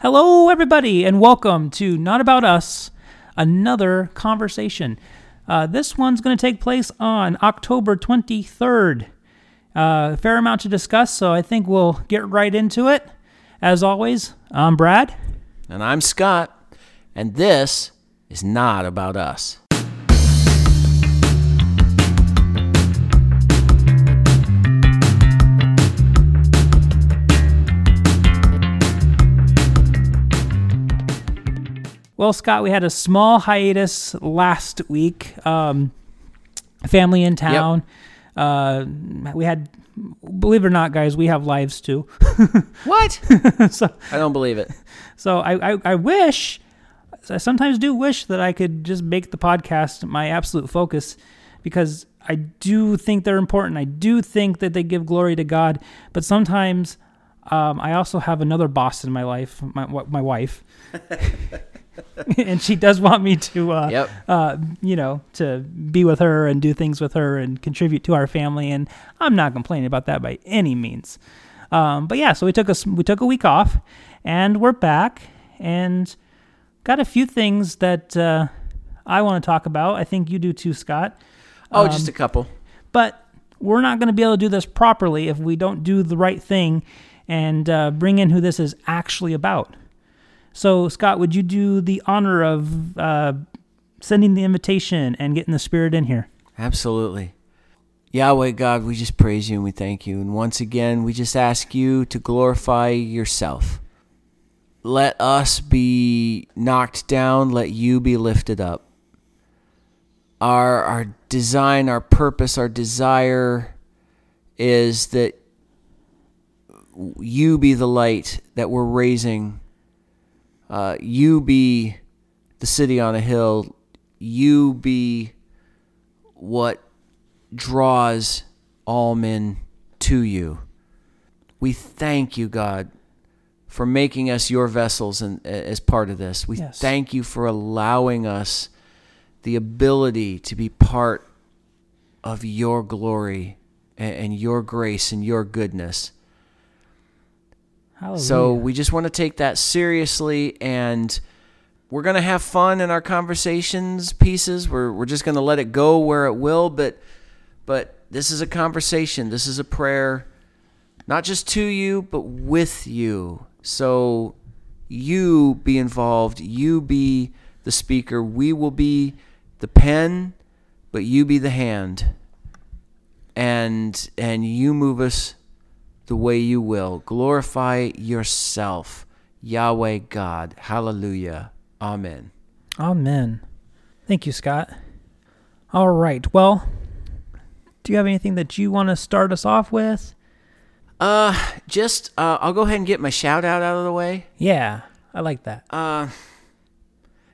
Hello, everybody, and welcome to Not About Us, another conversation. Uh, this one's going to take place on October 23rd. Uh, fair amount to discuss, so I think we'll get right into it. As always, I'm Brad. And I'm Scott, and this is not about us. Well, Scott, we had a small hiatus last week. Um, family in town. Uh, we had, believe it or not, guys, we have lives too. What? so, I don't believe it. so I, I, I wish, I sometimes do wish that I could just make the podcast my absolute focus because I do think they're important. I do think that they give glory to God, but sometimes um, I also have another boss in my life, my, my wife. and she does want me to, uh, Yep. uh, you know, to be with her and do things with her and contribute to our family. And I'm not complaining about that by any means. Um, but yeah, so we took a we took a week off, and we're back and got a few things that uh, I want to talk about. I think you do too, Scott. Oh, just a couple. But we're not going to be able to do this properly if we don't do the right thing and uh, bring in who this is actually about. So, Scott, would you do the honor of uh, sending the invitation and getting the spirit in here? Absolutely. Yahweh God, we just praise you and we thank you. And once again, we just ask you to glorify yourself. Let us be knocked down, let you be lifted up. Our our design, our purpose, our desire is that you be the light that we're raising. Uh, you be the city on a hill. You be what draws all men to you. We thank you, God, for making us your vessels and as part of this. We Yes. thank you for allowing us the ability to be part of your glory and, and your grace and your goodness. Hallelujah. So we just want to take that seriously and we're going to have fun in our conversations pieces. We're we're just going to let it go where it will, but but this is a conversation. This is a prayer not just to you, but with you. So you be involved, you be the speaker. We will be the pen, but you be the hand. And and you move us the way you will. Glorify yourself, Yahweh God. Hallelujah. Amen. Amen. Thank you, Scott. All right. Well, do you have anything that you want to start us off with? Uh, just uh, I'll go ahead and get my shout out out of the way. Yeah, I like that. Uh,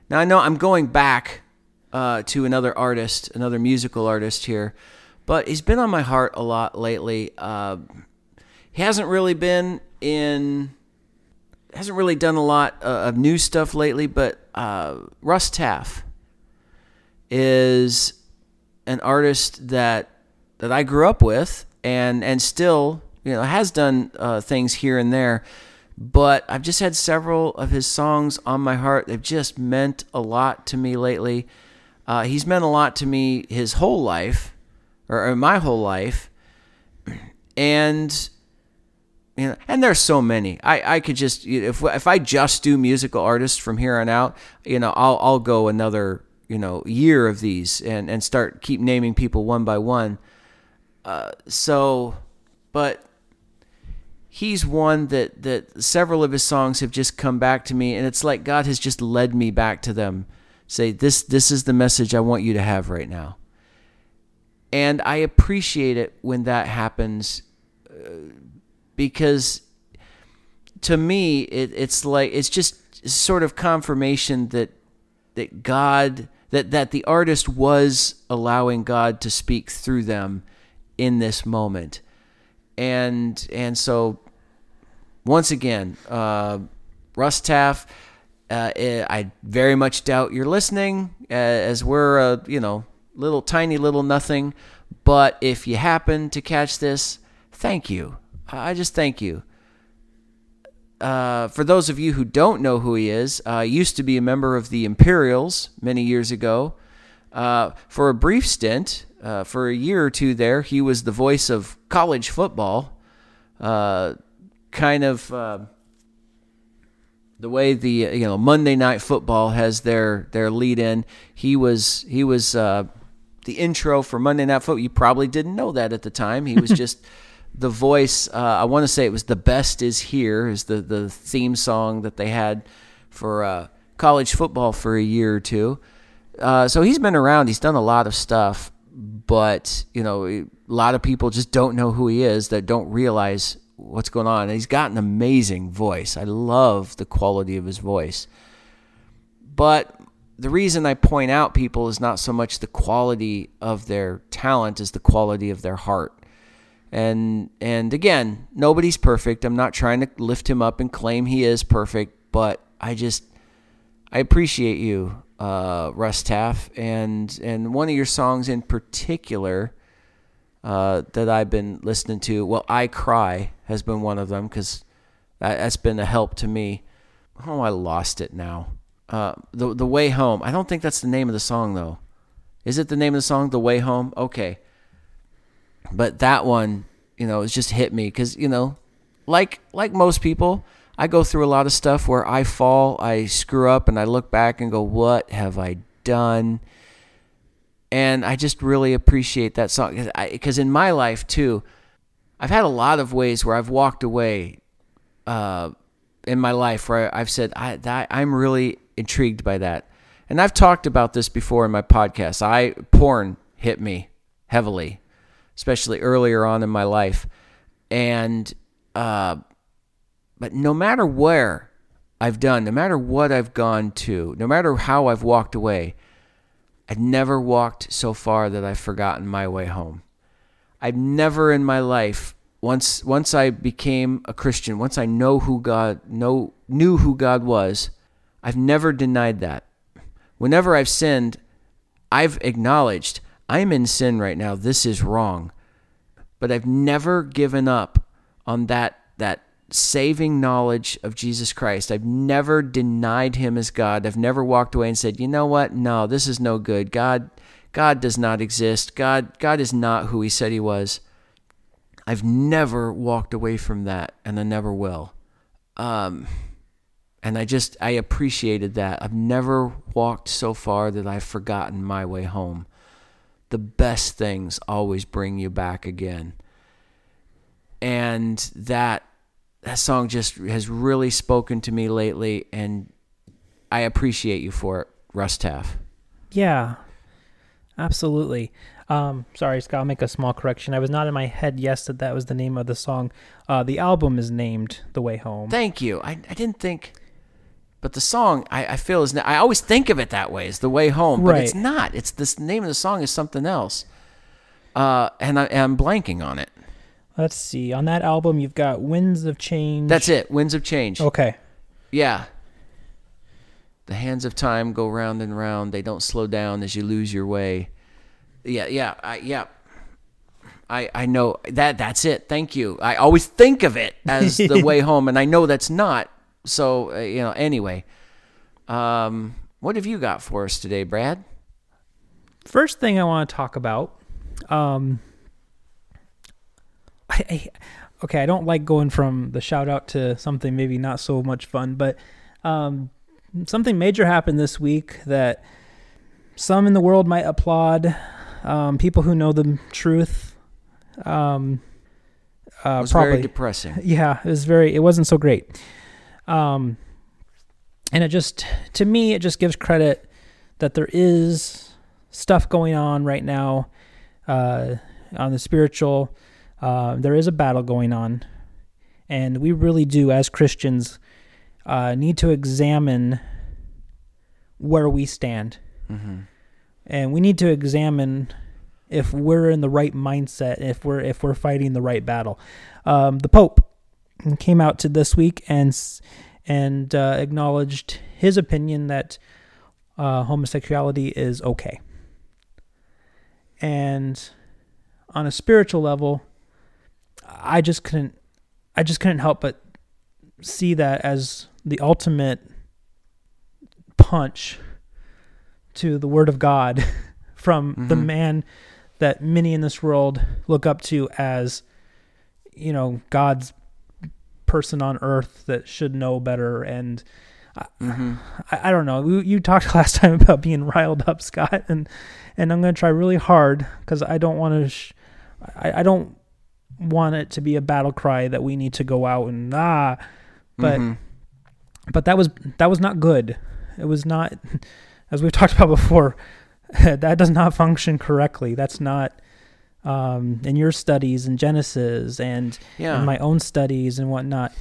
now I know I'm going back uh, to another artist, another musical artist here, but he's been on my heart a lot lately. Uh, he hasn't really been in, hasn't really done a lot uh, of new stuff lately, but uh, Russ Taff is an artist that that I grew up with and and still you know has done uh, things here and there but I've just had several of his songs on my heart. They've just meant a lot to me lately. Uh, he's meant a lot to me his whole life or, or my whole life. And you know, and there's so many. I, I could just if if I just do musical artists from here on out, you know, I'll I'll go another you know year of these and and start keep naming people one by one. Uh, so, but he's one that that several of his songs have just come back to me, and it's like God has just led me back to them. Say this this is the message I want you to have right now. And I appreciate it when that happens because to me it, it's like it's just sort of confirmation that that God that that the artist was allowing God to speak through them in this moment. And and so once again uh, Russ Taff uh, I very much doubt you're listening as we're a you know little tiny little nothing. But if you happen to catch this thank you I just thank you. uh, for those of you who don't know who he is, uh, used to be a member of the Imperials many years ago. Uh, for a brief stint, uh, for a year or two there, he was the voice of college football. Uh, kind of uh, the way the you know Monday Night Football has their their lead in. He was he was the intro for Monday Night Football. You probably didn't know that at the time. He was just the voice. Uh, I want to say it was "The Best Is Here" is the the theme song that they had for uh, college football for a year or two. Uh, so he's been around. He's done a lot of stuff, but you know, a lot of people just don't know who he is. That don't realize what's going on. And he's got an amazing voice. I love the quality of his voice. But the reason I point out people is not so much the quality of their talent as the quality of their heart. And and again, nobody's perfect. I'm not trying to lift him up and claim he is perfect, but I just I appreciate you, uh, Russ Taff, and and one of your songs in particular uh, that I've been listening to. Well, I cry has been one of them because that, has been a help to me. Oh, I lost it now. Uh, the the way home. I don't think that's the name of the song though. Is it the name of the song? The way home. Okay. But that one, you know, it's just hit me because you know, like like most people, I go through a lot of stuff where I fall, I screw up, and I look back and go, "What have I done?" And I just really appreciate that song because in my life too, I've had a lot of ways where I've walked away uh, in my life where I've said I that, I'm really intrigued by that, and I've talked about this before in my podcast. I porn hit me heavily especially earlier on in my life. And, uh, but no matter where I've done, no matter what I've gone to, no matter how I've walked away, I've never walked so far that I've forgotten my way home. I've never in my life once once I became a Christian, once I know who God know knew who God was, I've never denied that. Whenever I've sinned, I've acknowledged I'm in sin right now. This is wrong. But I've never given up on that that saving knowledge of Jesus Christ. I've never denied him as God. I've never walked away and said, "You know what? No, this is no good. God God does not exist. God God is not who he said he was." I've never walked away from that and I never will. Um and I just I appreciated that. I've never walked so far that I've forgotten my way home the best things always bring you back again. And that that song just has really spoken to me lately and I appreciate you for it, Russ Taff. Yeah. Absolutely. Um, sorry, Scott, I'll make a small correction. I was not in my head, yes, that that was the name of the song. Uh, the album is named The Way Home. Thank you. I, I didn't think but the song, I, I feel is I always think of it that way, as the way home, but Right. it's not. It's this name of the song is something else, uh, and, I, I'm blanking on it. Let's see. On that album, you've got Winds of Change. That's it. Winds of Change. Okay. Yeah. The hands of time go round and round. They don't slow down as you lose your way. Yeah, yeah, I, yeah. I, I know that that's it. Thank you. I always think of it as the way home, and I know that's not. So uh, you know. Anyway, um, what have you got for us today, Brad? First thing I want to talk about. Um, I, I, okay, I don't like going from the shout out to something maybe not so much fun, but um, something major happened this week that some in the world might applaud. Um, people who know the truth. Um, It uh, was probably very depressing. yeah it was very it wasn't so great um and it just to me it just gives credit that there is stuff going on right now uh on the spiritual uh there is a battle going on. And we really do as christians uh need to examine where we stand. Hmm and we need to examine if we're in the right mindset, if we're if we're fighting the right battle. Um, the Pope came out to this week and and uh, acknowledged his opinion that uh, homosexuality is okay. And on a spiritual level, I just couldn't I just couldn't help but see that as the ultimate punch to the word of God from the Mhm. man that many in this world look up to as you know God's person on earth that should know better and hmm I, I don't know you, you talked last time about being riled up Scott and and I'm going to try really hard cuz I don't want to sh- I, I don't want it to be a battle cry that we need to go out and ah but Mhm. but that was that was not good. It was not, as we've talked about before, that does not function correctly. That's not um, in your studies in Genesis and yeah, in my own studies and whatnot.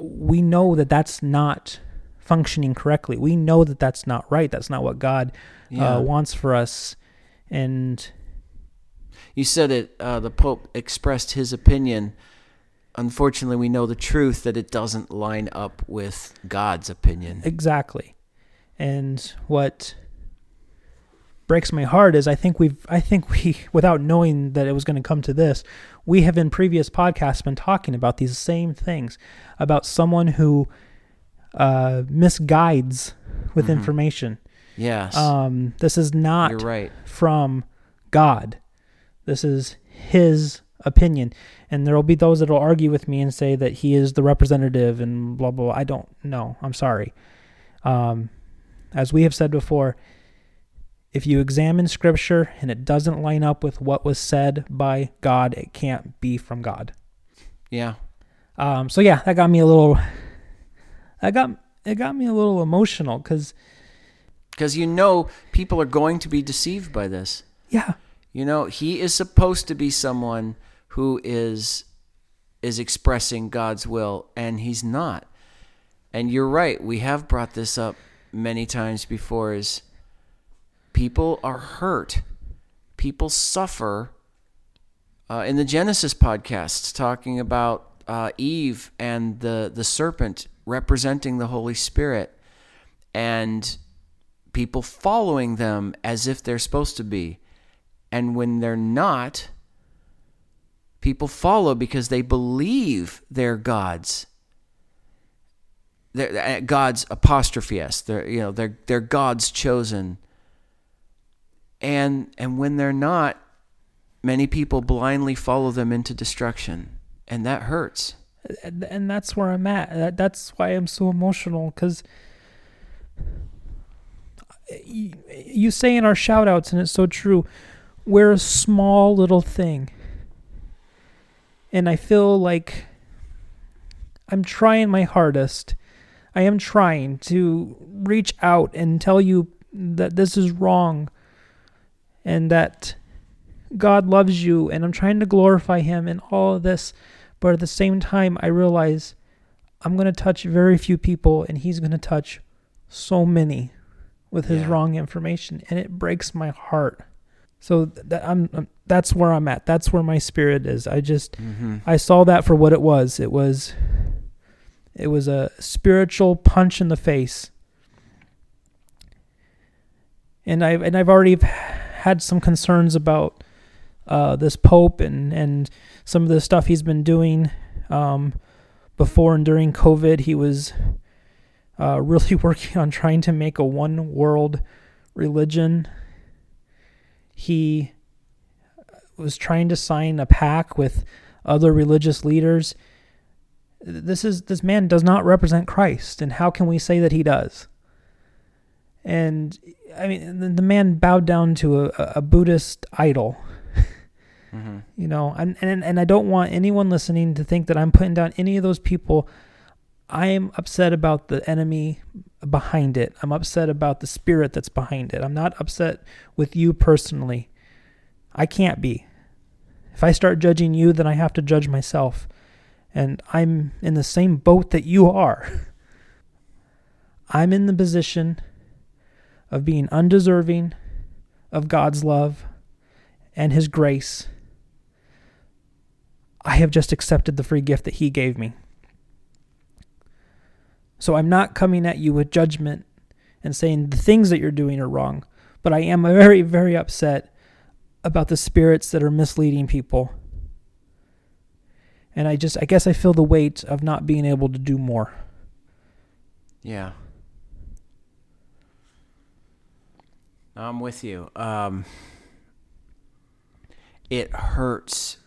We know that that's not functioning correctly. We know that that's not right. That's not what God yeah. uh, wants for us. And You said it. Uh, the Pope expressed his opinion. Unfortunately, we know the truth that it doesn't line up with God's opinion. Exactly. And what breaks my heart is I think we've I think we without knowing that it was going to come to this, we have in previous podcasts been talking about these same things about someone who uh, misguides with Mhm. information. Yes, Um, this is not you're right. from God. This is his opinion. And there will be those that will argue with me and say that he is the representative and blah, blah, blah. I don't know. I'm sorry. Um, as we have said before, if you examine scripture and it doesn't line up with what was said by God, it can't be from God. Yeah, Um, so yeah, that got me a little, that got, it got me a little emotional because, because you know people are going to be deceived by this. yeah, You know, he is supposed to be someone who is is expressing God's will and he's not. And you're right, we have brought this up many times before is people are hurt. People suffer. Uh, in the Genesis podcasts, talking about uh, Eve and the, the serpent representing the Holy Spirit, and people following them as if they're supposed to be. And when they're not, people follow because they believe they're gods. They're uh, God's apostrophe s. They're you know they're they're God's chosen. And and when they're not, many people blindly follow them into destruction, and that hurts. and that's where I'm at. That, that's why I'm so emotional because you say in our shout outs, and it's so true, we're a small little thing. And I feel like I'm trying my hardest. I am trying to reach out and tell you that this is wrong and that God loves you, and I'm trying to glorify Him in all of this. But at the same time, I realize I'm going to touch very few people, and He's going to touch so many with His Yeah. wrong information, and it breaks my heart. So that I'm, I'm that's where I'm at. That's where my spirit is. I just Mm-hmm. I saw that for what it was. It was it was a spiritual punch in the face. And I've and I've already had some concerns about uh, this pope and and some of the stuff he's been doing um, before and during COVID. He was uh, really working on trying to make a one world religion. He was trying to sign a pact with other religious leaders. This is this man does not represent Christ, and how can we say that he does? And I mean, the, man bowed down to a, a Buddhist idol, Mm-hmm. you know. And, and and I don't want anyone listening to think that I'm putting down any of those people. I am upset about the enemy behind it. I'm upset about the spirit that's behind it. I'm not upset with you personally. I can't be. If I start judging you, then I have to judge myself. And I'm in the same boat that you are. I'm in the position of being undeserving of God's love and His grace. I have just accepted the free gift that He gave me. So I'm not coming at you with judgment and saying the things that you're doing are wrong, but I am very, very upset about the spirits that are misleading people. And I just, I guess I feel the weight of not being able to do more. Yeah. I'm with you. Um, it hurts.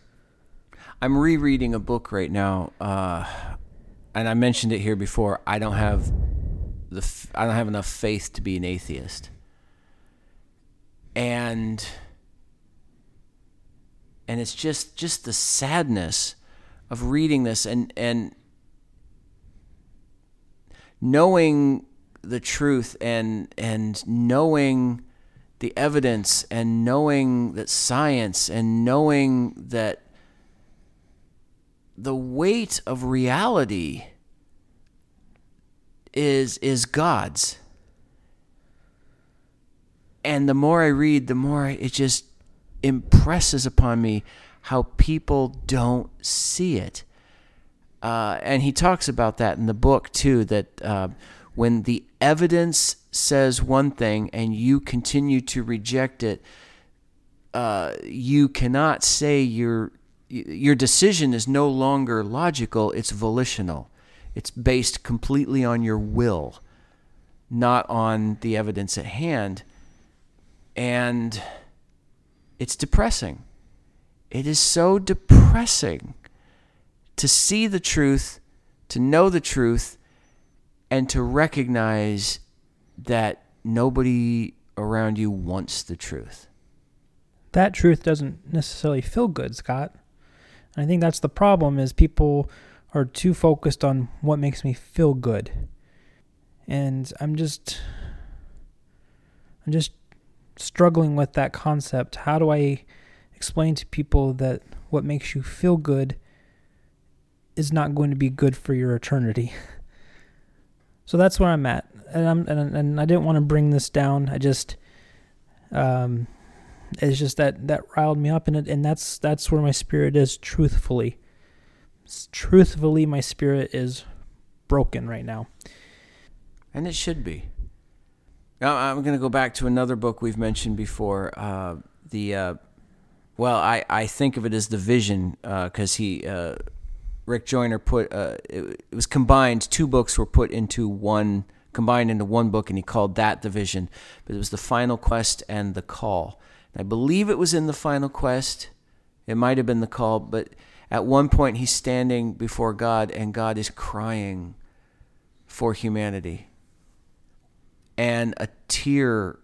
I'm rereading a book right now, uh, and I mentioned it here before. I don't have the I don't have enough faith to be an atheist, and and it's just just the sadness of reading this and and knowing the truth and and knowing the evidence and knowing that science and knowing that the weight of reality is is God's. And the more I read, the more it just impresses upon me how people don't see it. Uh, and he talks about that in the book too. That uh, when the evidence says one thing and you continue to reject it, uh, you cannot say your your decision is no longer logical; it's volitional. It's based completely on your will, not on the evidence at hand, and it's depressing. It is so depressing to see the truth, to know the truth, and to recognize that nobody around you wants the truth. That truth doesn't necessarily feel good, Scott. And I think that's the problem is people are too focused on what makes me feel good. And I'm just I'm just struggling with that concept. How do I explain to people that what makes you feel good is not going to be good for your eternity? so that's where I'm at. And I'm and, and I didn't want to bring this down. I just um it's just that that riled me up and it and that's that's where my spirit is truthfully. Truthfully my spirit is broken right now. And it should be. Now, I'm going to go back to another book we've mentioned before. Uh, the uh, well, I, I think of it as the Vision because uh, he uh, Rick Joyner put uh, it, it, was combined. Two books were put into one, combined into one book, and he called that the Vision. But it was the Final Quest and the Call. And I believe it was in the Final Quest. It might have been the Call, but at one point he's standing before God, and God is crying for humanity and a tear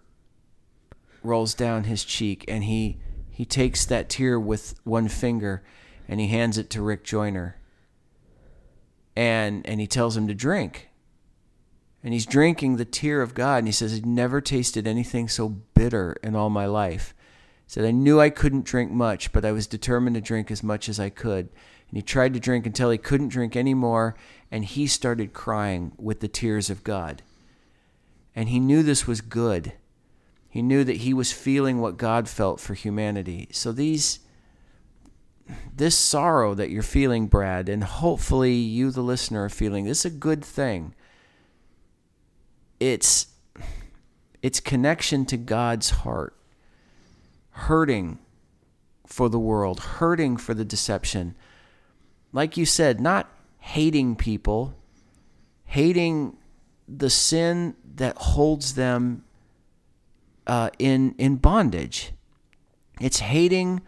rolls down his cheek and he he takes that tear with one finger and he hands it to Rick Joyner and and he tells him to drink and he's drinking the tear of God and he says I've never tasted anything so bitter in all my life he said I knew I couldn't drink much but I was determined to drink as much as I could and he tried to drink until he couldn't drink anymore and he started crying with the tears of God and he knew this was good. He knew that he was feeling what God felt for humanity. So these this sorrow that you're feeling, Brad, and hopefully you the listener are feeling, this is a good thing. It's it's connection to God's heart. Hurting for the world, hurting for the deception. Like you said, not hating people, hating the sin that holds them uh, in in bondage. It's hating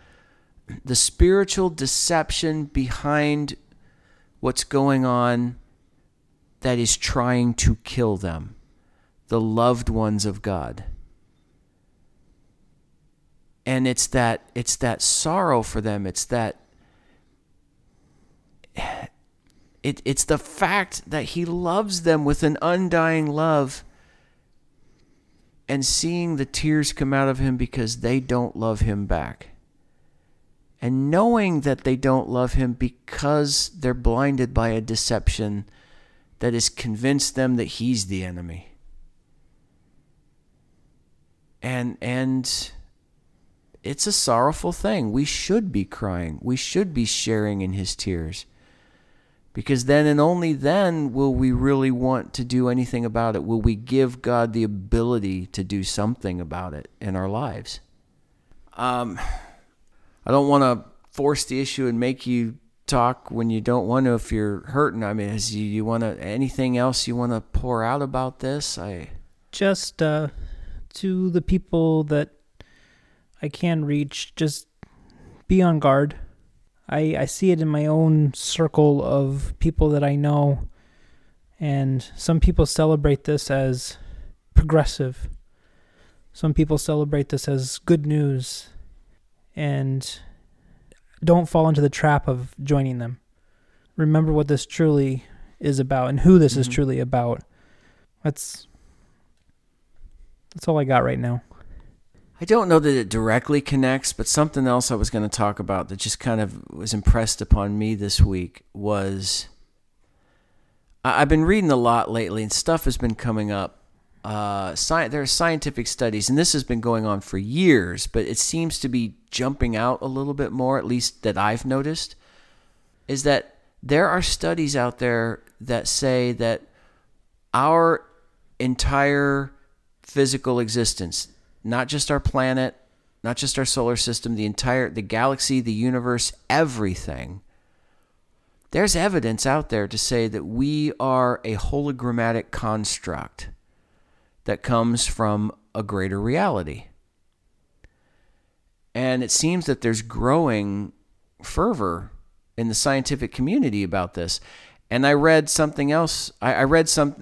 the spiritual deception behind what's going on that is trying to kill them, the loved ones of God. And it's that it's that sorrow for them. It's that it, it's the fact that he loves them with an undying love and seeing the tears come out of him because they don't love him back. And knowing that they don't love him because they're blinded by a deception that has convinced them that he's the enemy. And and it's a sorrowful thing. We should be crying. We should be sharing in his tears. Because then and only then will we really want to do anything about it. Will we give God the ability to do something about it in our lives? Um, I don't want to force the issue and make you talk when you don't want to if you're hurting. I mean, is you, you want to anything else you want to pour out about this? I just uh, to the people that I can reach, just be on guard. I I see it in my own circle of people that I know, and some people celebrate this as progressive. Some people celebrate this as good news, and don't fall into the trap of joining them. Remember what this truly is about and who this mm-hmm. is truly about. That's that's all I got right now. I don't know that it directly connects, but something else I was going to talk about that just kind of was impressed upon me this week was I've been reading a lot lately, and stuff has been coming up. Uh, sci- there are scientific studies, and this has been going on for years, but it seems to be jumping out a little bit more, at least that I've noticed, is that there are studies out there that say that our entire physical existence, not just our planet, not just our solar system, the entire the galaxy, the universe, everything. There's evidence out there to say that we are a hologrammatic construct that comes from a greater reality. And it seems that there's growing fervor in the scientific community about this. And I read something else. I, I read some.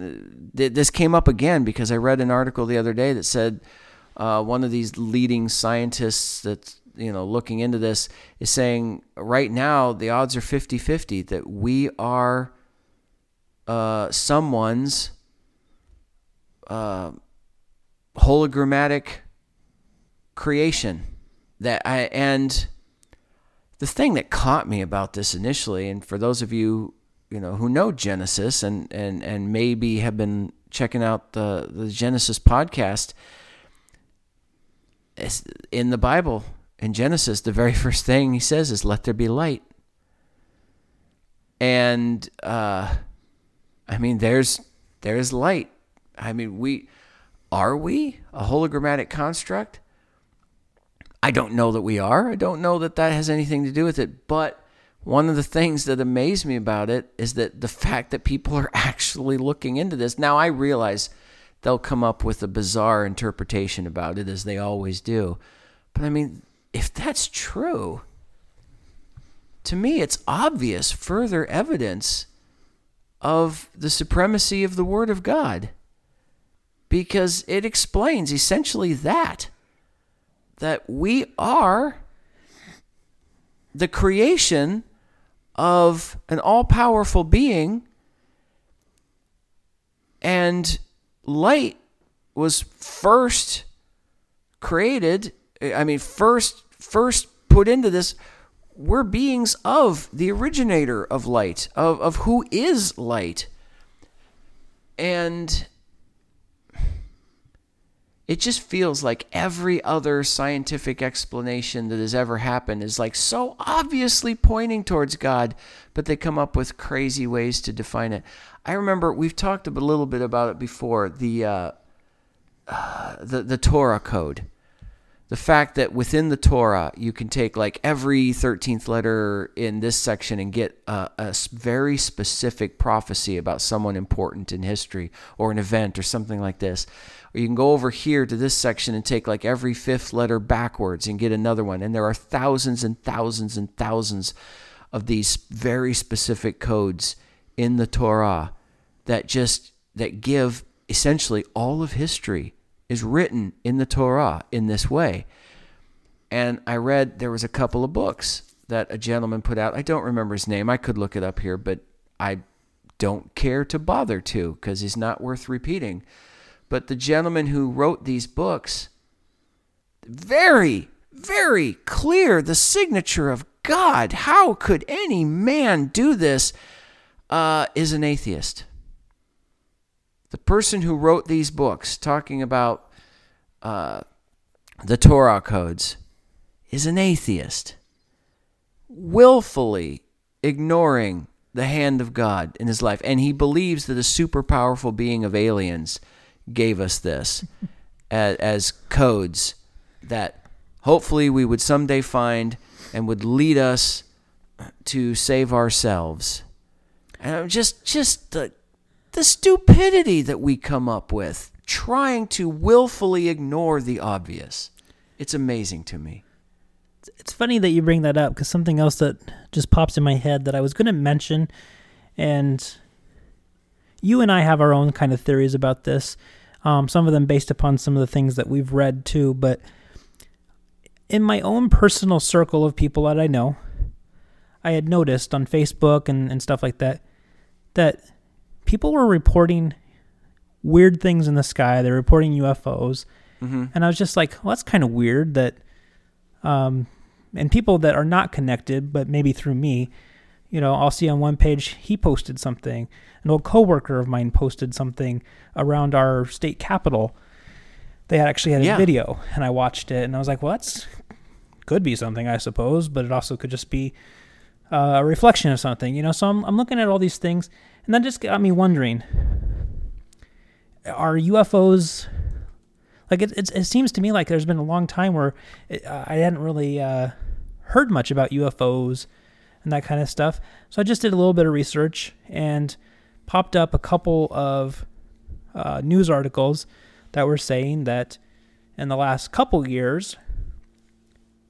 This came up again because I read an article the other day that said uh, one of these leading scientists that's you know looking into this is saying right now the odds are 50-50 that we are uh, someone's uh, hologrammatic creation that I and the thing that caught me about this initially and for those of you you know who know Genesis and and and maybe have been checking out the the Genesis podcast in the Bible in Genesis the very first thing he says is let there be light. And uh I mean there's there's light I mean we are we a hologrammatic construct I don't know that we are I don't know that that has anything to do with it but one of the things that amazed me about it is that the fact that people are actually looking into this. Now, I realize they'll come up with a bizarre interpretation about it, as they always do. But I mean, if that's true, to me, it's obvious further evidence of the supremacy of the Word of God because it explains essentially that that we are the creation of an all powerful being, and light was first created. I mean, first first put into this. We're beings of the originator of light, of, of who is light. And it just feels like every other scientific explanation that has ever happened is like so obviously pointing towards God, but they come up with crazy ways to define it. I remember we've talked a little bit about it before the uh, uh, the the Torah code the fact that within the Torah you can take like every 13th letter in this section and get a, a, very specific prophecy about someone important in history or an event or something like this. Or you can go over here to this section and take like every fifth letter backwards and get another one. And there are thousands and thousands and thousands of these very specific codes in the Torah that just that give essentially all of history is written in the Torah in this way. And I read there was a couple of books that a gentleman put out. I don't remember his name. I could look it up here, but I don't care to bother to because he's not worth repeating. But the gentleman who wrote these books, very, very clear, the signature of God. How could any man do this? Uh, is an atheist the person who wrote these books talking about uh, the Torah codes is an atheist, willfully ignoring the hand of God in his life. And he believes that a super powerful being of aliens gave us this as, as codes that hopefully we would someday find and would lead us to save ourselves. And just just the the stupidity that we come up with trying to willfully ignore the obvious. It's amazing to me. It's funny that you bring that up because something else that just pops in my head that I was going to mention, and you and I have our own kind of theories about this. Um, some of them based upon some of the things that we've read too, but in my own personal circle of people that I know, I had noticed on Facebook and, and stuff like that that people were reporting weird things in the sky. They're reporting UFOs. Mm-hmm. And I was just like, well, that's kind of weird that, um, and people that are not connected, but maybe through me, you know, I'll see on one page he posted something. An old coworker of mine posted something around our state capitol. They had actually had a Yeah. video, and I watched it, and I was like, well, that's could be something, I suppose, but it also could just be uh, a reflection of something, you know. So I'm I'm looking at all these things, and that just got me wondering: Are UFOs like it? It, it seems to me like there's been a long time where it, I hadn't really uh, heard much about UFOs and that kind of stuff. So I just did a little bit of research and popped up a couple of uh, news articles that were saying that in the last couple years,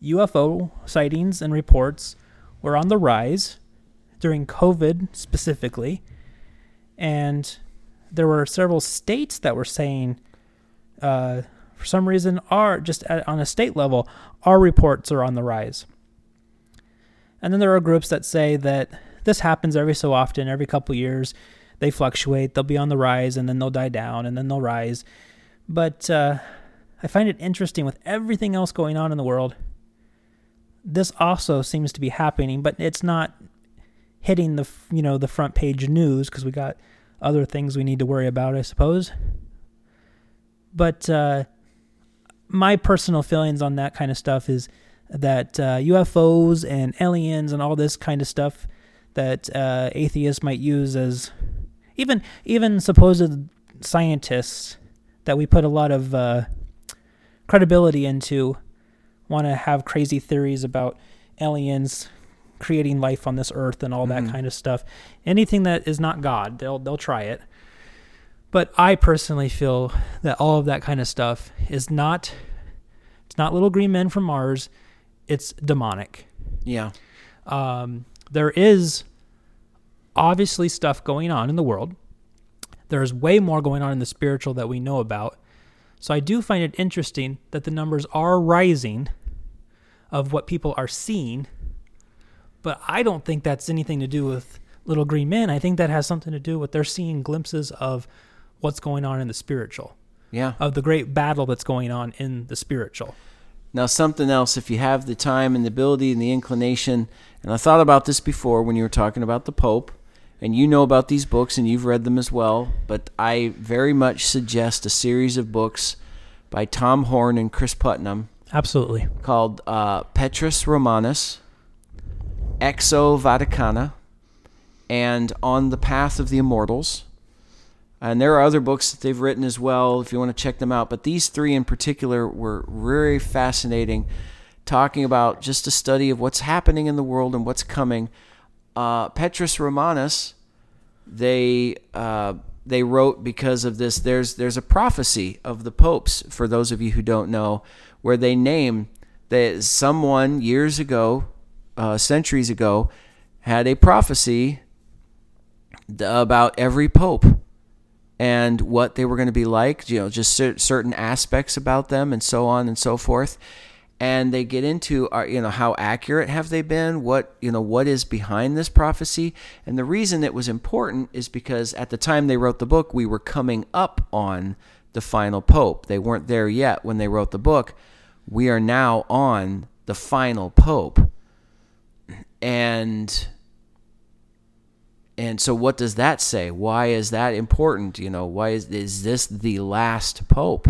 UFO sightings and reports were on the rise during COVID specifically. And there were several states that were saying, uh, for some reason, our just at, on a state level, our reports are on the rise. And then there are groups that say that this happens every so often, every couple years. They fluctuate, they'll be on the rise, and then they'll die down, and then they'll rise. But uh, I find it interesting with everything else going on in the world. This also seems to be happening, but it's not hitting the you know the front page news because we got other things we need to worry about, I suppose. But uh, my personal feelings on that kind of stuff is that uh, UFOs and aliens and all this kind of stuff that uh, atheists might use as even even supposed scientists that we put a lot of uh, credibility into want to have crazy theories about aliens creating life on this earth and all Mhm. that kind of stuff. Anything that is not God, they'll they'll try it. But I personally feel that all of that kind of stuff is not it's not little green men from Mars. It's demonic. Yeah. Um, there is obviously stuff going on in the world. There's way more going on in the spiritual that we know about. So I do find it interesting that the numbers are rising of what people are seeing. But I don't think that's anything to do with little green men. I think that has something to do with they're seeing glimpses of what's going on in the spiritual, Yeah. of the great battle that's going on in the spiritual. Now, something else, if you have the time and the ability and the inclination, and I thought about this before when you were talking about the Pope, and you know about these books and you've read them as well, but I very much suggest a series of books by Tom Horn and Chris Putnam Absolutely. called uh, Petrus Romanus, Exo Vaticana, and On the Path of the Immortals. And there are other books that they've written as well if you want to check them out. But these three in particular were very fascinating, talking about just a study of what's happening in the world and what's coming. Uh, Petrus Romanus, they uh, they wrote because of this. There's there's a prophecy of the popes for those of you who don't know, where they name that someone years ago, uh, centuries ago, had a prophecy about every pope and what they were going to be like, you know, just cer- certain aspects about them and so on and so forth. And they get into, are, you know, how accurate have they been? What, you know, what is behind this prophecy? And the reason it was important is because at the time they wrote the book, we were coming up on the final pope. They weren't there yet when they wrote the book. We are now on the final pope. And and so what does that say? Why is that important? You know, why is is this the last pope?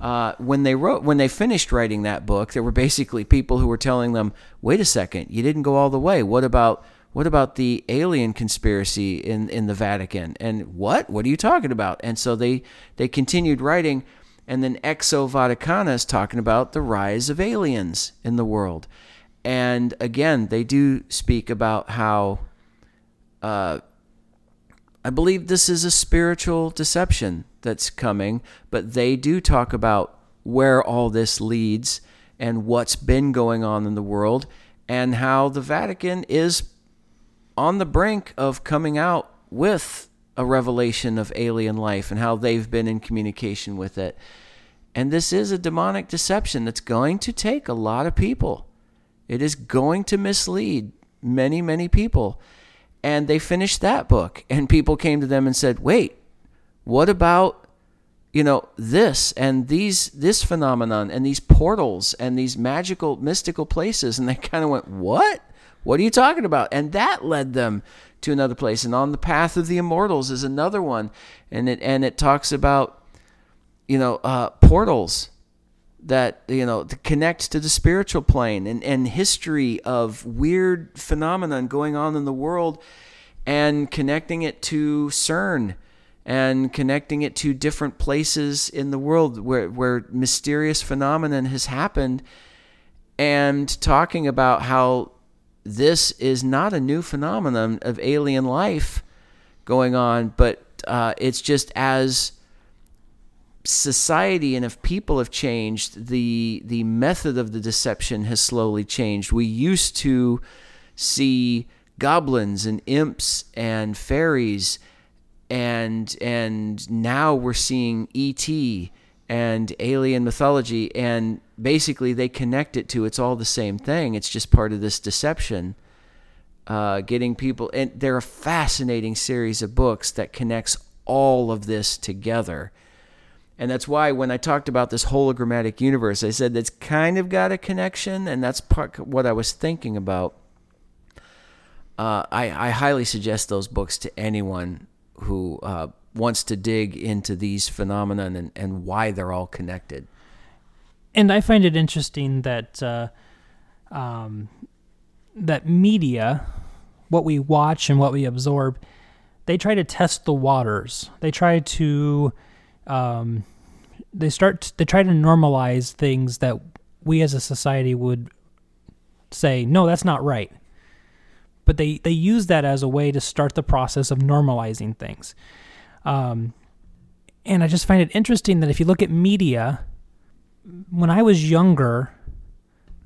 Uh, when they wrote when they finished writing that book, there were basically people who were telling them, "Wait a second, you didn't go all the way. What about what about the alien conspiracy in in the Vatican?" And what? What are you talking about? And so they they continued writing, and then Exo Vaticana is talking about the rise of aliens in the world. And again, they do speak about how. Uh, I believe this is a spiritual deception that's coming, but they do talk about where all this leads and what's been going on in the world and how the Vatican is on the brink of coming out with a revelation of alien life and how they've been in communication with it. And this is a demonic deception that's going to take a lot of people. It is going to mislead many, many people. And they finished that book, and people came to them and said, "Wait, what about you know this and these this phenomenon and these portals and these magical mystical places?" And they kind of went, "What? What are you talking about?" And that led them to another place. And on the path of the immortals is another one, and it and it talks about you know uh, portals that you know to connect to the spiritual plane and, and history of weird phenomenon going on in the world and connecting it to CERN and connecting it to different places in the world where, where mysterious phenomenon has happened and talking about how this is not a new phenomenon of alien life going on but uh, it's just as society and if people have changed, the the method of the deception has slowly changed. We used to see goblins and imps and fairies and and now we're seeing ET and alien mythology and basically they connect it to it's all the same thing. It's just part of this deception. Uh, getting people and they're a fascinating series of books that connects all of this together and that's why when I talked about this hologrammatic universe, I said that's kind of got a connection, and that's part what I was thinking about. Uh, I, I highly suggest those books to anyone who uh, wants to dig into these phenomena and, and why they're all connected. And I find it interesting that uh, um, that media, what we watch and what we absorb, they try to test the waters. They try to um, they start they try to normalize things that we as a society would say no that's not right. But they they use that as a way to start the process of normalizing things. Um, and i just find it interesting that if you look at media when i was younger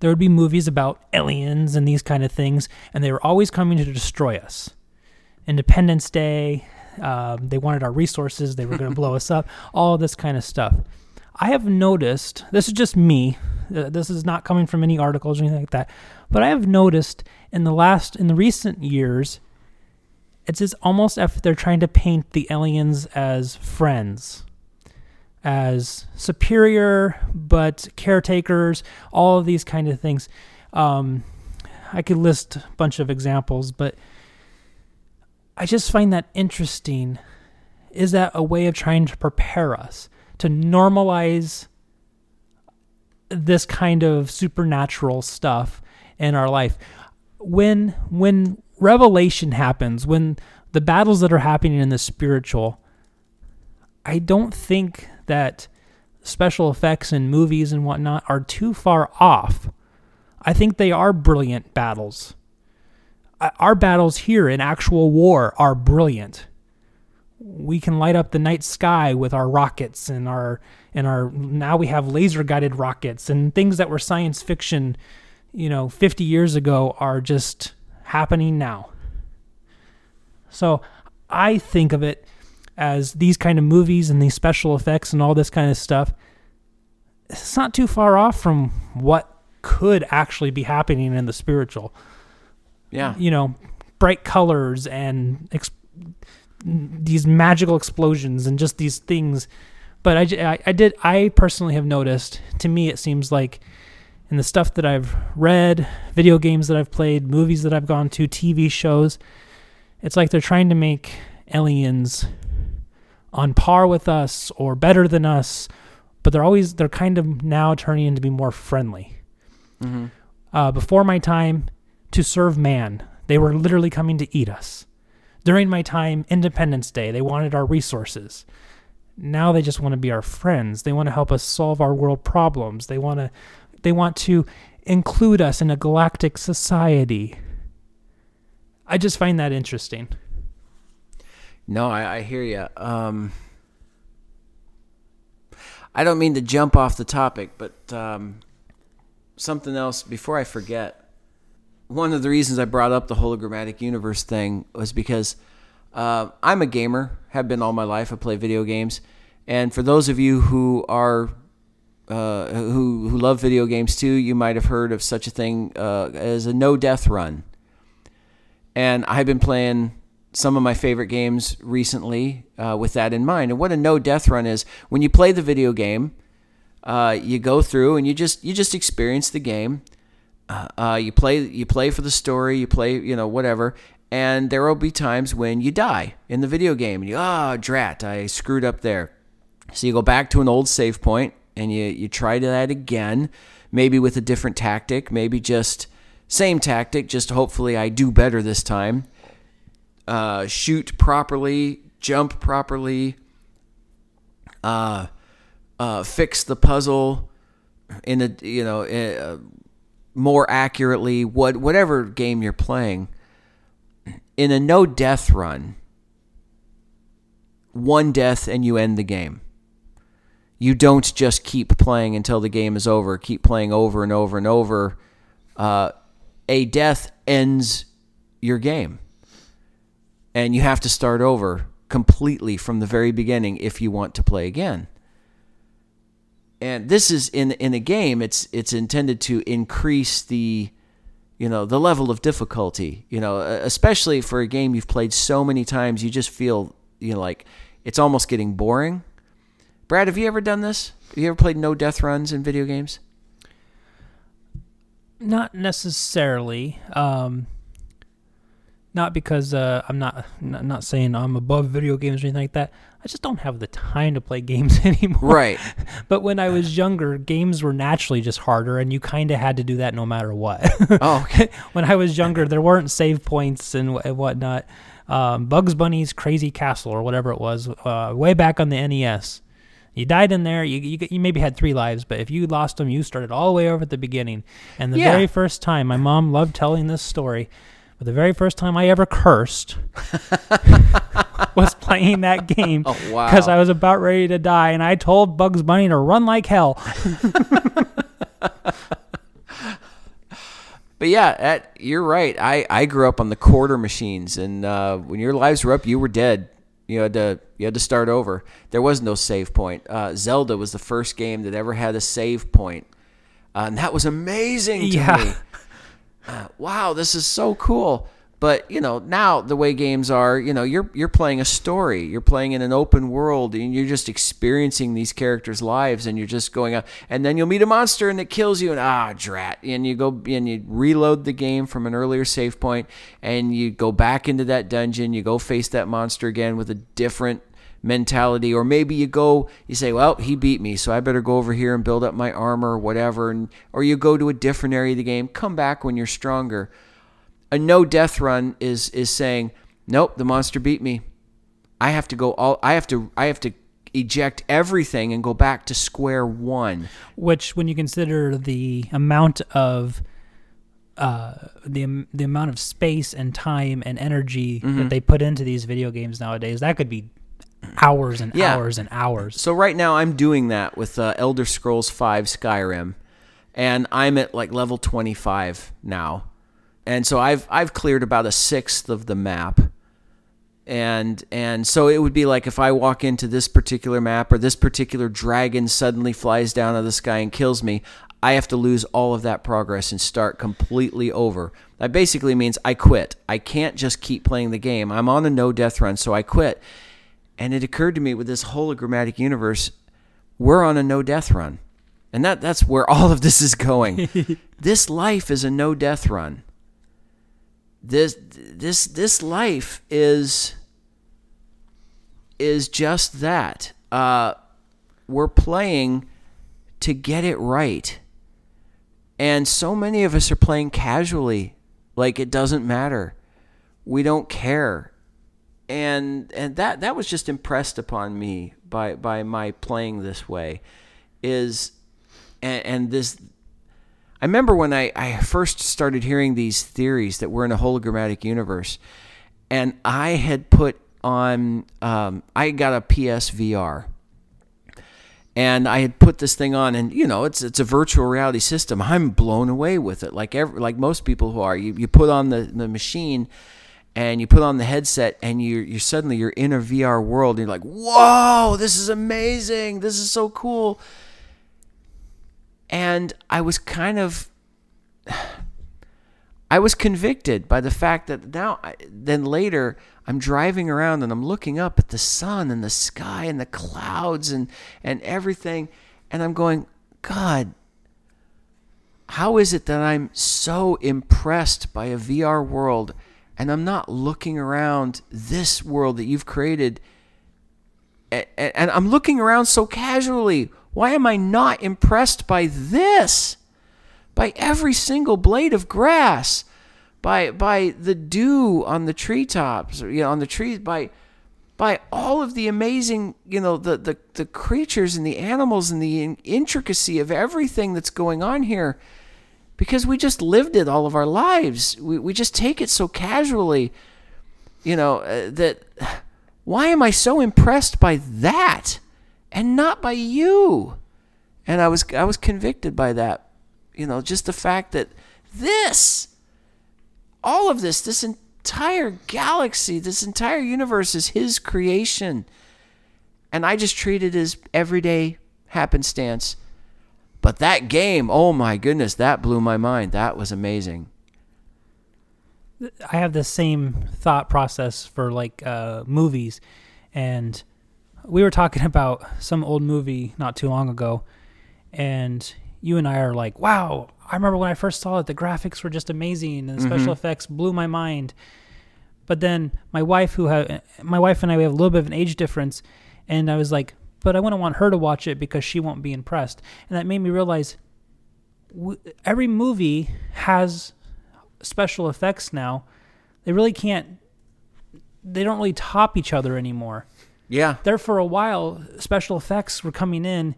there would be movies about aliens and these kind of things and they were always coming to destroy us. Independence day um, they wanted our resources. They were going to blow us up. All this kind of stuff. I have noticed. This is just me. Uh, this is not coming from any articles or anything like that. But I have noticed in the last, in the recent years, it's as almost if they're trying to paint the aliens as friends, as superior but caretakers. All of these kind of things. Um, I could list a bunch of examples, but I just find that interesting. Is that a way of trying to prepare us to normalize this kind of supernatural stuff in our life? When when revelation happens, when the battles that are happening in the spiritual, I don't think that special effects in movies and whatnot are too far off. I think they are brilliant battles our battles here in actual war are brilliant. We can light up the night sky with our rockets and our and our now we have laser guided rockets and things that were science fiction, you know, 50 years ago are just happening now. So, I think of it as these kind of movies and these special effects and all this kind of stuff. It's not too far off from what could actually be happening in the spiritual. Yeah. You know, bright colors and ex- these magical explosions and just these things. But I, I, I did, I personally have noticed, to me, it seems like in the stuff that I've read, video games that I've played, movies that I've gone to, TV shows, it's like they're trying to make aliens on par with us or better than us, but they're always, they're kind of now turning into be more friendly. Mm-hmm. Uh, before my time, to serve man. They were literally coming to eat us. During my time, Independence Day, they wanted our resources. Now they just want to be our friends. They want to help us solve our world problems. They want to they want to include us in a galactic society. I just find that interesting. No, I, I hear you. Um, I don't mean to jump off the topic, but um, something else before I forget. One of the reasons I brought up the hologrammatic universe thing was because uh, I'm a gamer, have been all my life. I play video games, and for those of you who are uh, who who love video games too, you might have heard of such a thing uh, as a no death run. And I've been playing some of my favorite games recently uh, with that in mind. And what a no death run is when you play the video game, uh, you go through and you just you just experience the game. Uh, uh, you play you play for the story. You play you know whatever. And there will be times when you die in the video game. And you ah oh, drat, I screwed up there. So you go back to an old save point and you you try that again, maybe with a different tactic, maybe just same tactic, just hopefully I do better this time uh, shoot properly, jump properly, uh, uh, fix the puzzle in a you know uh, more accurately. What whatever game you're playing in a no death run, one death and you end the game. You don't just keep playing until the game is over. Keep playing over and over and over. Uh, a death ends your game and you have to start over completely from the very beginning if you want to play again. And this is in in a game it's it's intended to increase the you know the level of difficulty, you know, especially for a game you've played so many times you just feel you know like it's almost getting boring. Brad, have you ever done this? Have you ever played no death runs in video games? Not necessarily. Um, not because uh, I'm not not saying I'm above video games or anything like that. I just don't have the time to play games anymore. Right. but when I was younger, games were naturally just harder, and you kind of had to do that no matter what. oh, okay. when I was younger, there weren't save points and, whatnot. Um, Bugs Bunny's Crazy Castle or whatever it was, uh, way back on the NES. You died in there. You, you, you maybe had three lives, but if you lost them, you started all the way over at the beginning. And the yeah. very first time, my mom loved telling this story but the very first time I ever cursed was playing that game oh, wow. because I was about ready to die, and I told Bugs Bunny to run like hell. but yeah, that, you're right. I, I grew up on the quarter machines, and uh, when your lives were up, you were dead. You had to you had to start over. There was no save point. Uh, Zelda was the first game that ever had a save point, uh, and that was amazing to yeah. me uh, wow, this is so cool. But you know, now the way games are, you know, you're you're playing a story. You're playing in an open world, and you're just experiencing these characters' lives, and you're just going up. And then you'll meet a monster, and it kills you, and ah, drat! And you go and you reload the game from an earlier save point, and you go back into that dungeon. You go face that monster again with a different mentality or maybe you go you say well he beat me so i better go over here and build up my armor or whatever and or you go to a different area of the game come back when you're stronger a no death run is is saying nope the monster beat me i have to go all i have to i have to eject everything and go back to square one which when you consider the amount of uh, the the amount of space and time and energy mm-hmm. that they put into these video games nowadays, that could be hours and yeah. hours and hours. So right now I'm doing that with uh, Elder Scrolls Five Skyrim, and I'm at like level 25 now, and so I've I've cleared about a sixth of the map, and and so it would be like if I walk into this particular map or this particular dragon suddenly flies down out of the sky and kills me. I have to lose all of that progress and start completely over. That basically means I quit. I can't just keep playing the game. I'm on a no death run, so I quit. And it occurred to me with this hologrammatic universe, we're on a no death run. And that, that's where all of this is going. this life is a no death run. This this this life is is just that. Uh, we're playing to get it right. And so many of us are playing casually, like it doesn't matter. We don't care and and that that was just impressed upon me by by my playing this way is and, and this I remember when I, I first started hearing these theories that we're in a hologrammatic universe, and I had put on, um, I got a PSVR, and I had put this thing on, and you know, it's it's a virtual reality system. I'm blown away with it, like every, like most people who are. You you put on the the machine, and you put on the headset, and you you suddenly you're in a VR world, and you're like, whoa, this is amazing, this is so cool. And I was kind of I was convicted by the fact that now, then later, I'm driving around and I'm looking up at the sun and the sky and the clouds and, and everything. And I'm going, God, how is it that I'm so impressed by a VR world and I'm not looking around this world that you've created? And, and I'm looking around so casually. Why am I not impressed by this? by every single blade of grass, by by the dew on the treetops, you know, on the trees, by by all of the amazing, you know, the the, the creatures and the animals and the intricacy of everything that's going on here. Because we just lived it all of our lives. We, we just take it so casually, you know, uh, that why am I so impressed by that and not by you? And I was I was convicted by that you know, just the fact that this, all of this, this entire galaxy, this entire universe is his creation. And I just treat it as everyday happenstance. But that game, oh my goodness, that blew my mind. That was amazing. I have the same thought process for like uh, movies. And we were talking about some old movie not too long ago. And you and I are like, wow, I remember when I first saw it, the graphics were just amazing and the special mm-hmm. effects blew my mind. But then my wife, who have my wife and I, we have a little bit of an age difference, and I was like, but I wouldn't want her to watch it because she won't be impressed, and that made me realize w- every movie has special effects now. They really can't. They don't really top each other anymore. Yeah. There for a while, special effects were coming in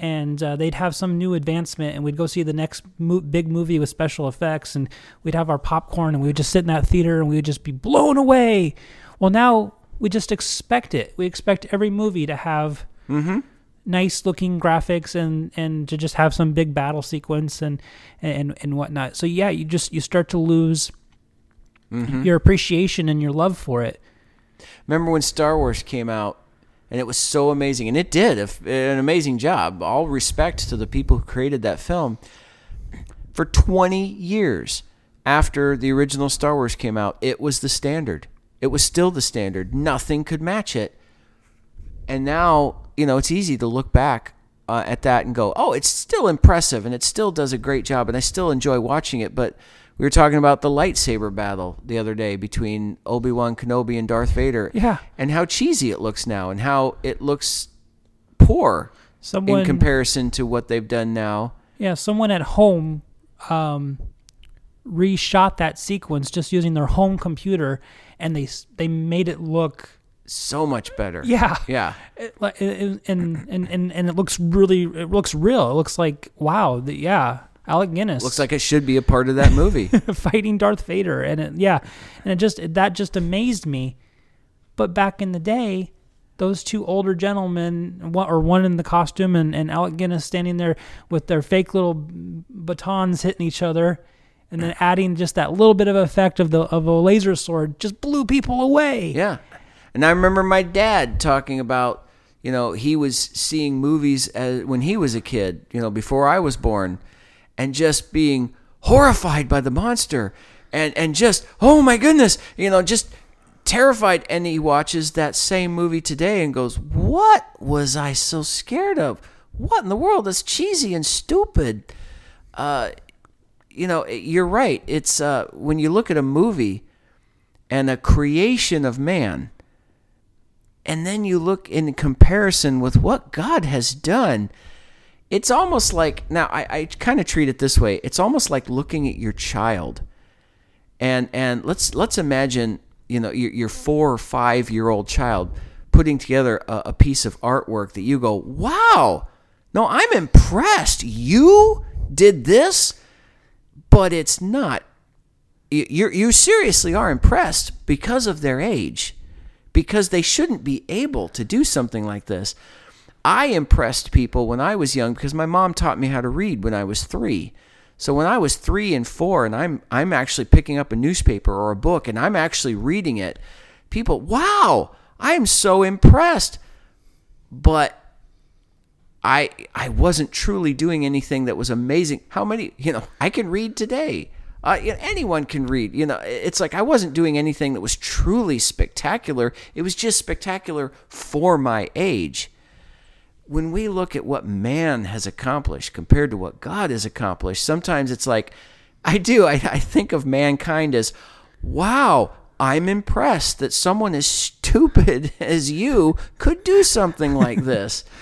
and uh, they'd have some new advancement and we'd go see the next mo- big movie with special effects and we'd have our popcorn and we would just sit in that theater and we would just be blown away well now we just expect it we expect every movie to have mm-hmm. nice looking graphics and and to just have some big battle sequence and and and whatnot so yeah you just you start to lose mm-hmm. your appreciation and your love for it remember when star wars came out and it was so amazing. And it did an amazing job. All respect to the people who created that film. For 20 years after the original Star Wars came out, it was the standard. It was still the standard. Nothing could match it. And now, you know, it's easy to look back uh, at that and go, oh, it's still impressive and it still does a great job and I still enjoy watching it. But we were talking about the lightsaber battle the other day between Obi Wan Kenobi and Darth Vader. Yeah. And how cheesy it looks now, and how it looks poor someone, in comparison to what they've done now. Yeah, someone at home um, reshot that sequence just using their home computer, and they they made it look so much better. Yeah, yeah, it, it, and, and and and it looks really it looks real. It looks like wow, the, yeah. Alec Guinness looks like it should be a part of that movie, fighting Darth Vader, and it, yeah, and it just that just amazed me. But back in the day, those two older gentlemen, or one in the costume, and, and Alec Guinness standing there with their fake little batons hitting each other, and then adding just that little bit of effect of the of a laser sword, just blew people away. Yeah, and I remember my dad talking about, you know, he was seeing movies as, when he was a kid, you know, before I was born and just being horrified by the monster and and just oh my goodness you know just terrified. And he watches that same movie today and goes what was i so scared of? What in the world? That's cheesy and stupid. Uh you know you're right. It's uh when you look at a movie and a creation of man and then you look in comparison with what god has done it's almost like now I, I kind of treat it this way. It's almost like looking at your child, and and let's let's imagine you know your, your four or five year old child putting together a, a piece of artwork that you go, wow, no, I'm impressed. You did this. but it's not. You you you seriously are impressed because of their age, because they shouldn't be able to do something like this. I impressed people when I was young because my mom taught me how to read when I was three. So when I was three and four, and I'm I'm actually picking up a newspaper or a book and I'm actually reading it, people, wow, I am so impressed. But I I wasn't truly doing anything that was amazing. How many you know I can read today. Uh, you know, anyone can read. You know, it's like I wasn't doing anything that was truly spectacular. It was just spectacular for my age. When we look at what man has accomplished compared to what God has accomplished, sometimes it's like I do. I, I think of mankind as, wow, I'm impressed that someone as stupid as you could do something like this.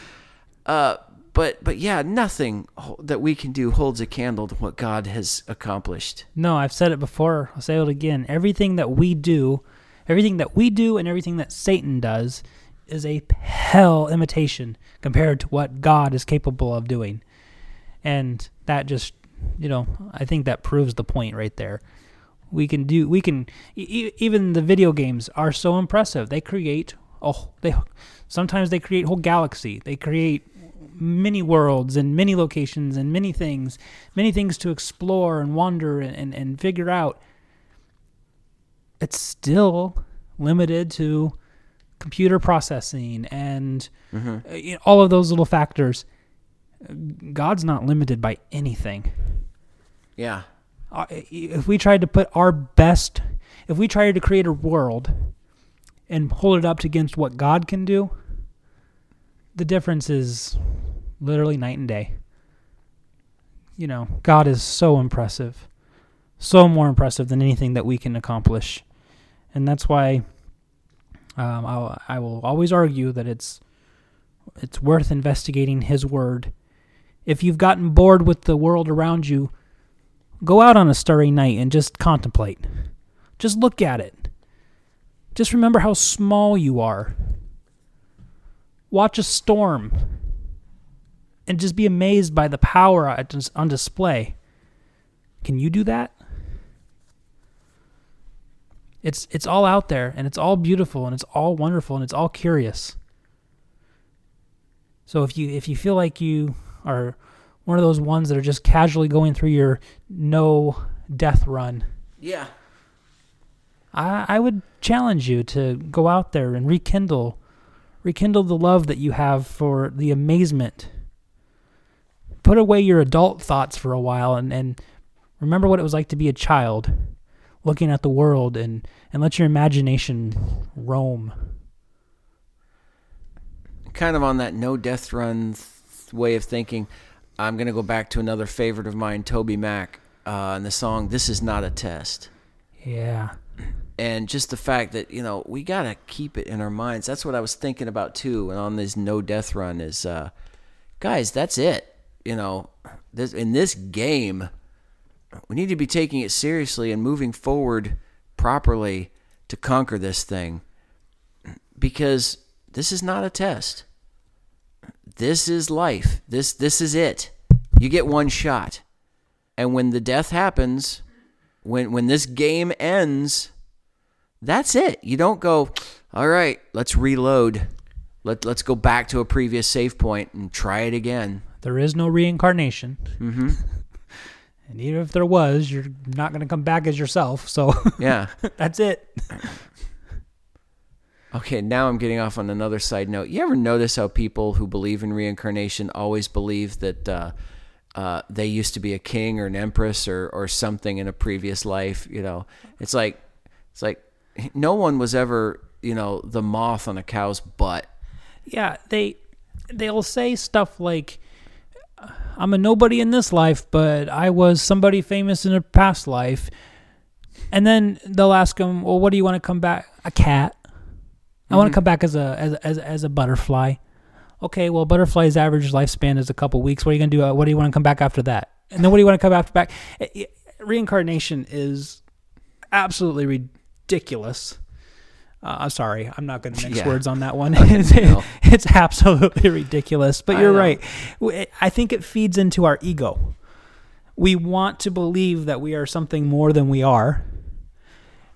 Uh, but but yeah, nothing that we can do holds a candle to what God has accomplished. No, I've said it before. I'll say it again. Everything that we do, everything that we do, and everything that Satan does is a hell imitation compared to what God is capable of doing. And that just, you know, I think that proves the point right there. We can do, we can, e- even the video games are so impressive. They create, oh, they, sometimes they create whole galaxy. They create many worlds and many locations and many things, many things to explore and wonder and, and, and figure out. It's still limited to computer processing and mm-hmm. you know, all of those little factors. God's not limited by anything. Yeah. Uh, if we tried to put our best, if we tried to create a world and hold it up against what God can do, the difference is literally night and day. You know, God is so impressive, so more impressive than anything that we can accomplish, and that's why um, I'll, I will always argue that it's it's worth investigating His Word. If you've gotten bored with the world around you, go out on a starry night and just contemplate. Just look at it. Just remember how small you are. Watch a storm and just be amazed by the power on display. Can you do that? It's it's all out there and it's all beautiful and it's all wonderful and it's all curious. So if you if you feel like you are one of those ones that are just casually going through your no death run. Yeah. I I would challenge you to go out there and rekindle rekindle the love that you have for the amazement put away your adult thoughts for a while and, and remember what it was like to be a child looking at the world and, and let your imagination roam. Kind of on that no death run way of thinking, I'm going to go back to another favorite of mine, TobyMac, uh, and the song This Is Not a Test. Yeah. And just the fact that, you know, we got to keep it in our minds. That's what I was thinking about too. And on this no death run is, uh, guys, that's it you know, this in this game, we need to be taking it seriously and moving forward properly to conquer this thing because this is not a test. This is life. This this is it. You get one shot. And when the death happens, when when this game ends, that's it. You don't go, "All right, let's reload. Let let's go back to a previous save point and try it again." There is no reincarnation. Mm-hmm. And even if there was, you're not going to come back as yourself. So yeah, that's it. Okay, now I'm getting off on another side note. You ever notice how people who believe in reincarnation always believe that uh, uh, they used to be a king or an empress or, or something in a previous life? You know, it's like it's like no one was ever you know the moth on a cow's butt. Yeah, they they'll say stuff like I'm a nobody in this life, but I was somebody famous in a past life. And then they'll ask them, "Well, what do you want to come back? A cat? I mm-hmm. want to come back as a as as as a butterfly." Okay, well, butterfly's average lifespan is a couple weeks. What are you gonna do? Uh, what do you want to come back after that? And then what do you want to come after back? Reincarnation is absolutely ridiculous. Uh, I'm sorry, I'm not going to mix yeah. words on that one. it's, it's, absolutely ridiculous. But you're right. I think it feeds into our ego. we want to believe that we are something more than we are.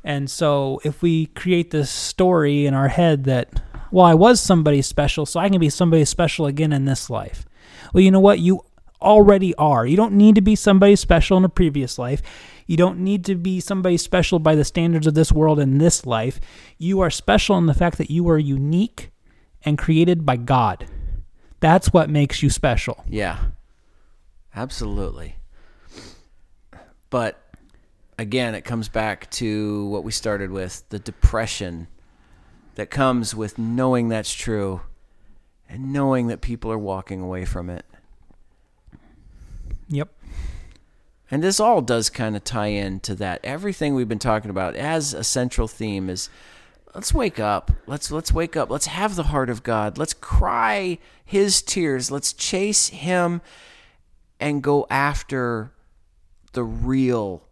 And so if we create this story in our head that, well, I was somebody special, so I can be somebody special again in this life. Well, you know what? You already are. You don't need to be somebody special in a previous life. You don't need to be somebody special by the standards of this world and this life. You are special in the fact that you are unique and created by God. That's what makes you special. Yeah. Absolutely. But again, it comes back to what we started with the depression that comes with knowing that's true and knowing that people are walking away from it. Yep. And this all does kind of tie into that. Everything we've been talking about as a central theme is let's wake up. Let's let's wake up. Let's have the heart of God. Let's cry his tears. Let's chase him and go after the real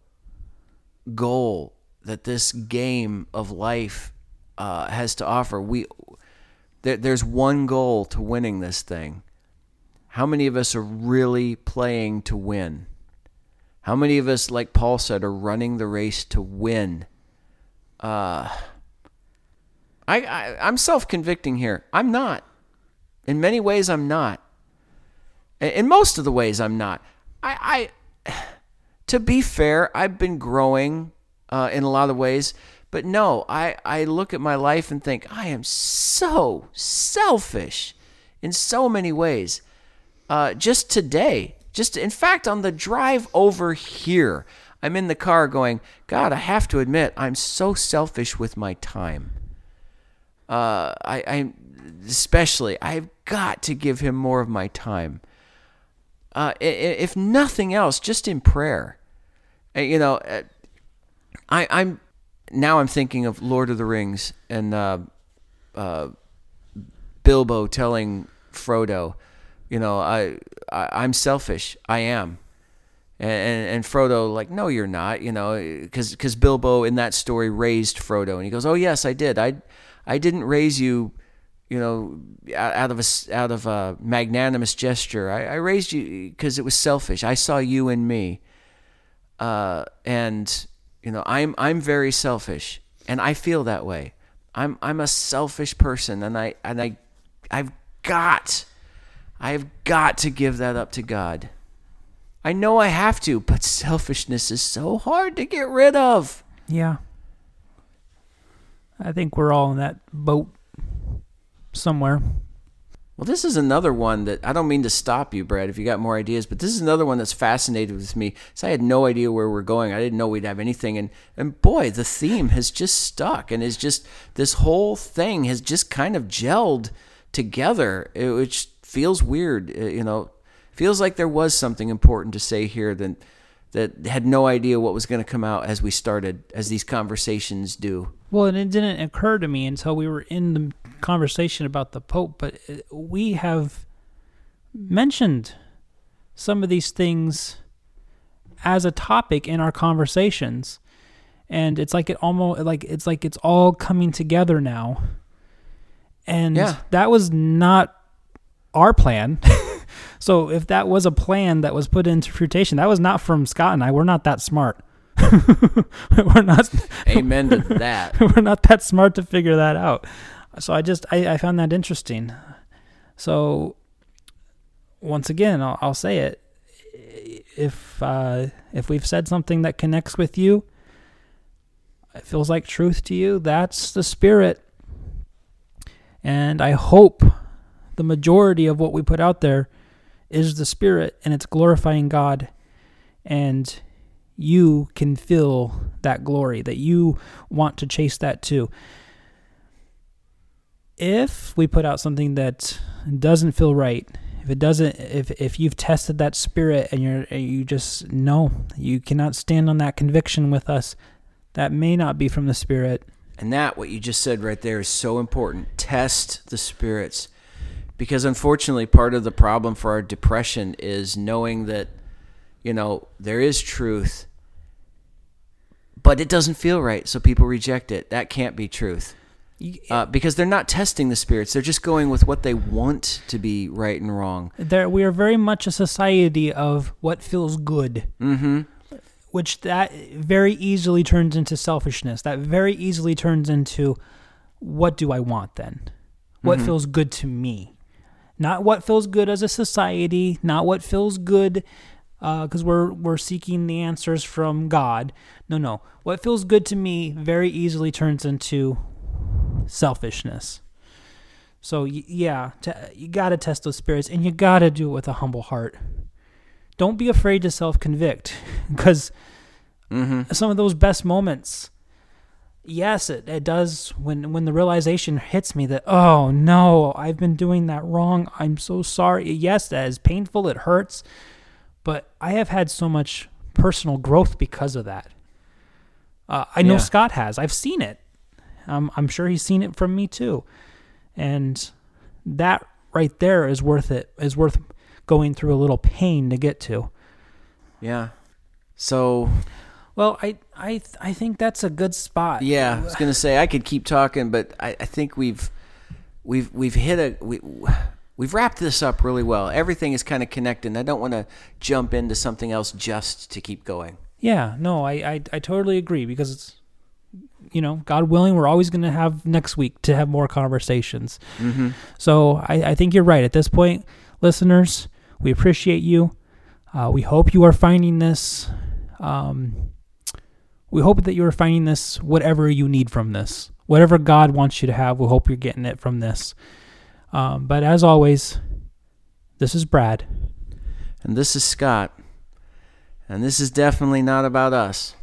goal that this game of life uh, has to offer. We there, there's one goal to winning this thing. How many of us are really playing to win? How many of us, like Paul said, are running the race to win? Uh, I, I I'm self-convicting here. I'm not. In many ways, I'm not. In most of the ways, I'm not. I, I to be fair, I've been growing uh, in a lot of ways, but no, I, I look at my life and think I am so selfish in so many ways. Uh, just today, just in fact, on the drive over here, I'm in the car going, God, I have to admit, I'm so selfish with my time. Uh, I, I especially, I've got to give him more of my time. Uh, if nothing else, just in prayer. Uh, you know, uh, I, I'm now I'm thinking of Lord of the Rings and uh, uh, Bilbo telling Frodo, you know, I, I am selfish. I am. And, and, and Frodo like, no, you're not. You know, because Bilbo in that story raised Frodo, and he goes, oh yes, I did. I I didn't raise you. You know, out of a out of a magnanimous gesture, I, I raised you because it was selfish. I saw you in me, uh, and you know, I'm I'm very selfish, and I feel that way. I'm I'm a selfish person, and I and I I've got I have got to give that up to God. I know I have to, but selfishness is so hard to get rid of. Yeah. I think we're all in that boat somewhere. Well, this is another one that I don't mean to stop you, Brad, if you got more ideas, but this is another one that's fascinated with me. So I had no idea where we're going. I didn't know we'd have anything. And, and boy, the theme has just stuck and is just this whole thing has just kind of gelled together, which feels weird. Uh, you know, feels like there was something important to say here that that had no idea what was going to come out as we started, as these conversations do. Well, and it didn't occur to me until we were in the conversation about the Pope, but uh, we have mentioned some of these things as a topic in our conversations and it's like it almost like it's like it's all coming together now and yeah. that was not our plan. so if that was a plan that was put into fruition, that was not from Scott and I. We're not that smart. we're not. Amen to that. we're not that smart to figure that out. So I just I, I found that interesting. So once again, I'll, I'll say it. If uh, if we've said something that connects with you, it feels like truth to you. That's the spirit. And I hope the majority of what we put out there is the Spirit and it's glorifying God. And you can feel that glory, that you want to chase that too. If we put out something that doesn't feel right, if it doesn't if if you've tested that spirit and you're you just know you cannot stand on that conviction with us that may not be from the spirit and that what you just said right there is so important test the spirits because unfortunately part of the problem for our depression is knowing that you know there is truth but it doesn't feel right so people reject it that can't be truth uh, because they're not testing the spirits; they're just going with what they want to be right and wrong. There, we are very much a society of what feels good. Mm-hmm. which that very easily turns into selfishness. That very easily turns into what do I want then? What Mhm. feels good to me? Not what feels good as a society, not what feels good because we're we're seeking the answers from God. No, no. What feels good to me very easily turns into selfishness. So yeah, t- you got to test those spirits and you got to do it with a humble heart. Don't be afraid to self-convict because Mm-hmm. some of those best moments yes it, it does when when the realization hits me that oh no i've been doing that wrong. I'm so sorry. Yes that is painful it hurts but i have had so much personal growth because of that. Uh, i know Yeah. scott has. I've seen it. Um, i'm sure he's seen it from me too. And that right there is worth it is worth going through a little pain to get to. Yeah. So well i i i think that's a good spot yeah, I was gonna say I could keep talking, but I, I think we've we've we've hit a we we've wrapped this up really well. Everything is kind of connected. And I don't want to jump into something else just to keep going. Yeah, no, I, I, I totally agree because it's, you know, God willing, we're always going to have next week to have more conversations. Mm-hmm. So I, I think you're right. At this point, listeners, we appreciate you. Uh, we hope you are finding this. Um, we hope that you are finding this, whatever you need from this, whatever God wants you to have. We hope you're getting it from this. Um, but as always, this is Brad. And this is Scott. And this is definitely not about us.